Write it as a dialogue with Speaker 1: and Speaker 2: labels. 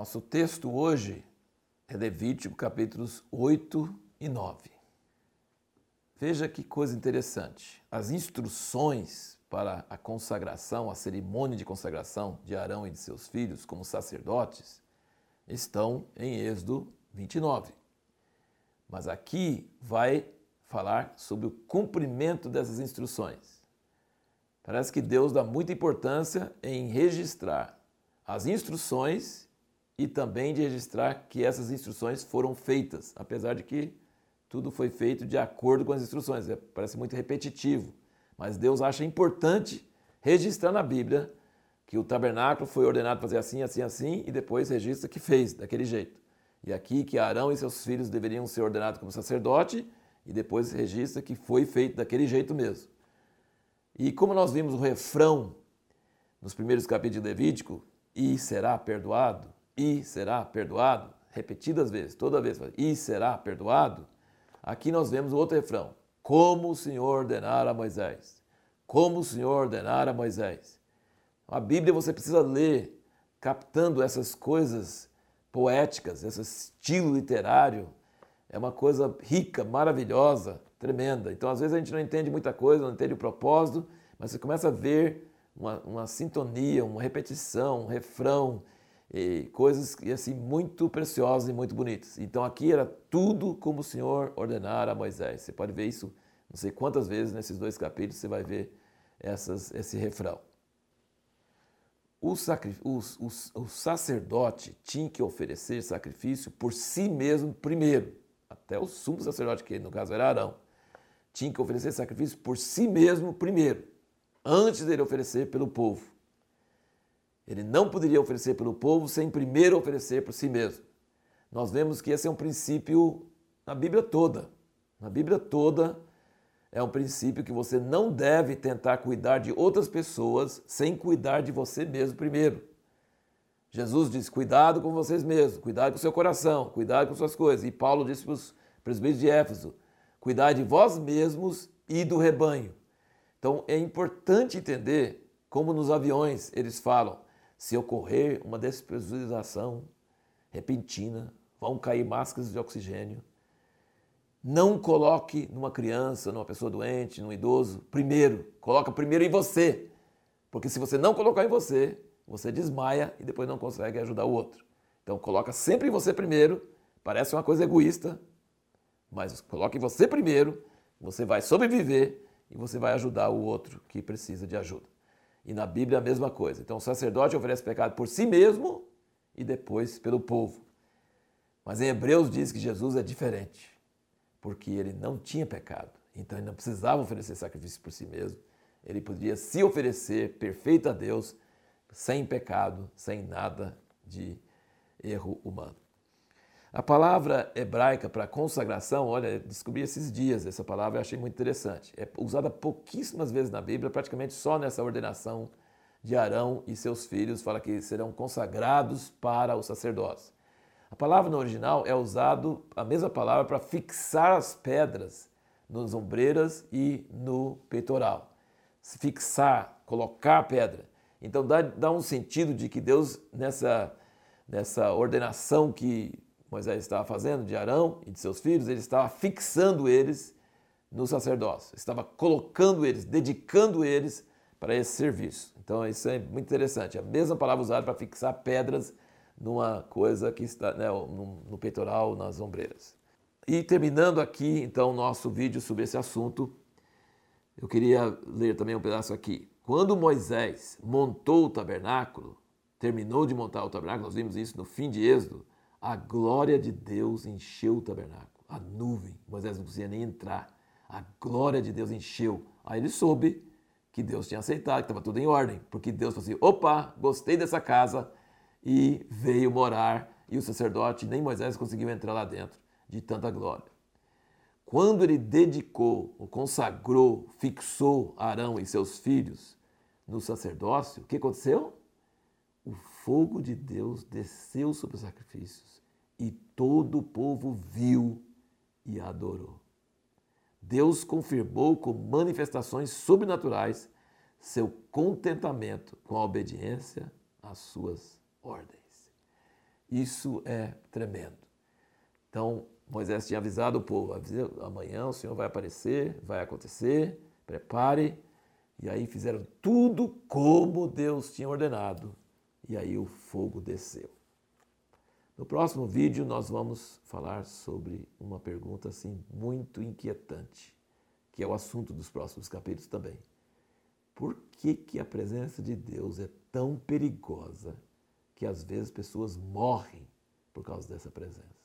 Speaker 1: Nosso texto hoje é Levítico capítulos 8 e 9. Veja que coisa interessante. As instruções para a consagração, a cerimônia de consagração de Arão e de seus filhos como sacerdotes estão em Êxodo 29. Mas aqui vai falar sobre o cumprimento dessas instruções. Parece que Deus dá muita importância em registrar as instruções e também de registrar que essas instruções foram feitas, apesar de que tudo foi feito de acordo com as instruções. É, parece muito repetitivo, mas Deus acha importante registrar na Bíblia que o tabernáculo foi ordenado fazer assim, assim, assim, e depois registra que fez daquele jeito. E aqui que Arão e seus filhos deveriam ser ordenados como sacerdote, e depois registra que foi feito daquele jeito mesmo. E como nós vimos o refrão nos primeiros capítulos de Levítico, e será perdoado, e será perdoado, repetidas vezes, toda vez, e será perdoado, aqui nós vemos outro refrão. Como o Senhor ordenara a Moisés. Como o Senhor ordenara a Moisés. A Bíblia você precisa ler, captando essas coisas poéticas, esse estilo literário. É uma coisa rica, maravilhosa, tremenda. Então, às vezes, a gente não entende muita coisa, não entende o propósito, mas você começa a ver uma, uma sintonia, uma repetição, um refrão, e coisas assim muito preciosas e muito bonitas. Então aqui era tudo como o Senhor ordenara a Moisés. Você pode ver isso não sei quantas vezes nesses dois capítulos você vai ver essas, esse refrão. O, o, o, o sacerdote tinha que oferecer sacrifício por si mesmo primeiro. Até o sumo sacerdote, que no caso era Arão, tinha que oferecer sacrifício por si mesmo primeiro, antes dele oferecer pelo povo. Ele não poderia oferecer pelo povo sem primeiro oferecer por si mesmo. Nós vemos que esse é um princípio na Bíblia toda. Na Bíblia toda é um princípio que você não deve tentar cuidar de outras pessoas sem cuidar de você mesmo primeiro. Jesus diz: cuidado com vocês mesmos, cuidado com seu coração, cuidado com suas coisas. E Paulo disse para os presbíteros de Éfeso: cuidar de vós mesmos e do rebanho. Então é importante entender como nos aviões eles falam: se ocorrer uma despressurização repentina, vão cair máscaras de oxigênio. Não coloque numa criança, numa pessoa doente, num idoso, primeiro. Coloca primeiro em você. Porque se você não colocar em você, você desmaia e depois não consegue ajudar o outro. Então coloca sempre em você primeiro. Parece uma coisa egoísta, mas coloque em você primeiro, você vai sobreviver e você vai ajudar o outro que precisa de ajuda. E na Bíblia a mesma coisa. Então o sacerdote oferece pecado por si mesmo e depois pelo povo. Mas em Hebreus diz que Jesus é diferente, porque ele não tinha pecado. Então ele não precisava oferecer sacrifício por si mesmo. Ele podia se oferecer perfeito a Deus, sem pecado, sem nada de erro humano. A palavra hebraica para consagração, olha, descobri esses dias essa palavra e achei muito interessante. É usada pouquíssimas vezes na Bíblia, praticamente só nessa ordenação de Arão e seus filhos, fala que serão consagrados para o sacerdócio. A palavra no original é usado a mesma palavra para fixar as pedras nas ombreiras e no peitoral. Fixar, colocar pedra. Então dá, dá um sentido de que Deus, nessa, nessa ordenação que Moisés estava fazendo de Arão e de seus filhos, ele estava fixando eles no sacerdócio, estava colocando eles, dedicando eles para esse serviço. Então isso é muito interessante. A mesma palavra usada para fixar pedras numa coisa que está né, no, no peitoral, nas ombreiras. E terminando aqui, então, o nosso vídeo sobre esse assunto, eu queria ler também um pedaço aqui. Quando Moisés montou o tabernáculo, terminou de montar o tabernáculo, nós vimos isso no fim de Êxodo, a glória de Deus encheu o tabernáculo. A nuvem, Moisés não conseguia nem entrar. A glória de Deus encheu. Aí ele soube que Deus tinha aceitado, que estava tudo em ordem, porque Deus falou assim: opa, gostei dessa casa, e veio morar. E o sacerdote, nem Moisés conseguiu entrar lá dentro, de tanta glória. Quando ele dedicou, ou consagrou, fixou Arão e seus filhos no sacerdócio, o que aconteceu? O fogo de Deus desceu sobre os sacrifícios e todo o povo viu e adorou. Deus confirmou com manifestações sobrenaturais seu contentamento com a obediência às suas ordens. Isso é tremendo. Então, Moisés tinha avisado o povo: amanhã o Senhor vai aparecer, vai acontecer, prepare. E aí fizeram tudo como Deus tinha ordenado. E aí o fogo desceu. No próximo vídeo nós vamos falar sobre uma pergunta assim muito inquietante, que é o assunto dos próximos capítulos também. Por que, que a presença de Deus é tão perigosa que às vezes pessoas morrem por causa dessa presença?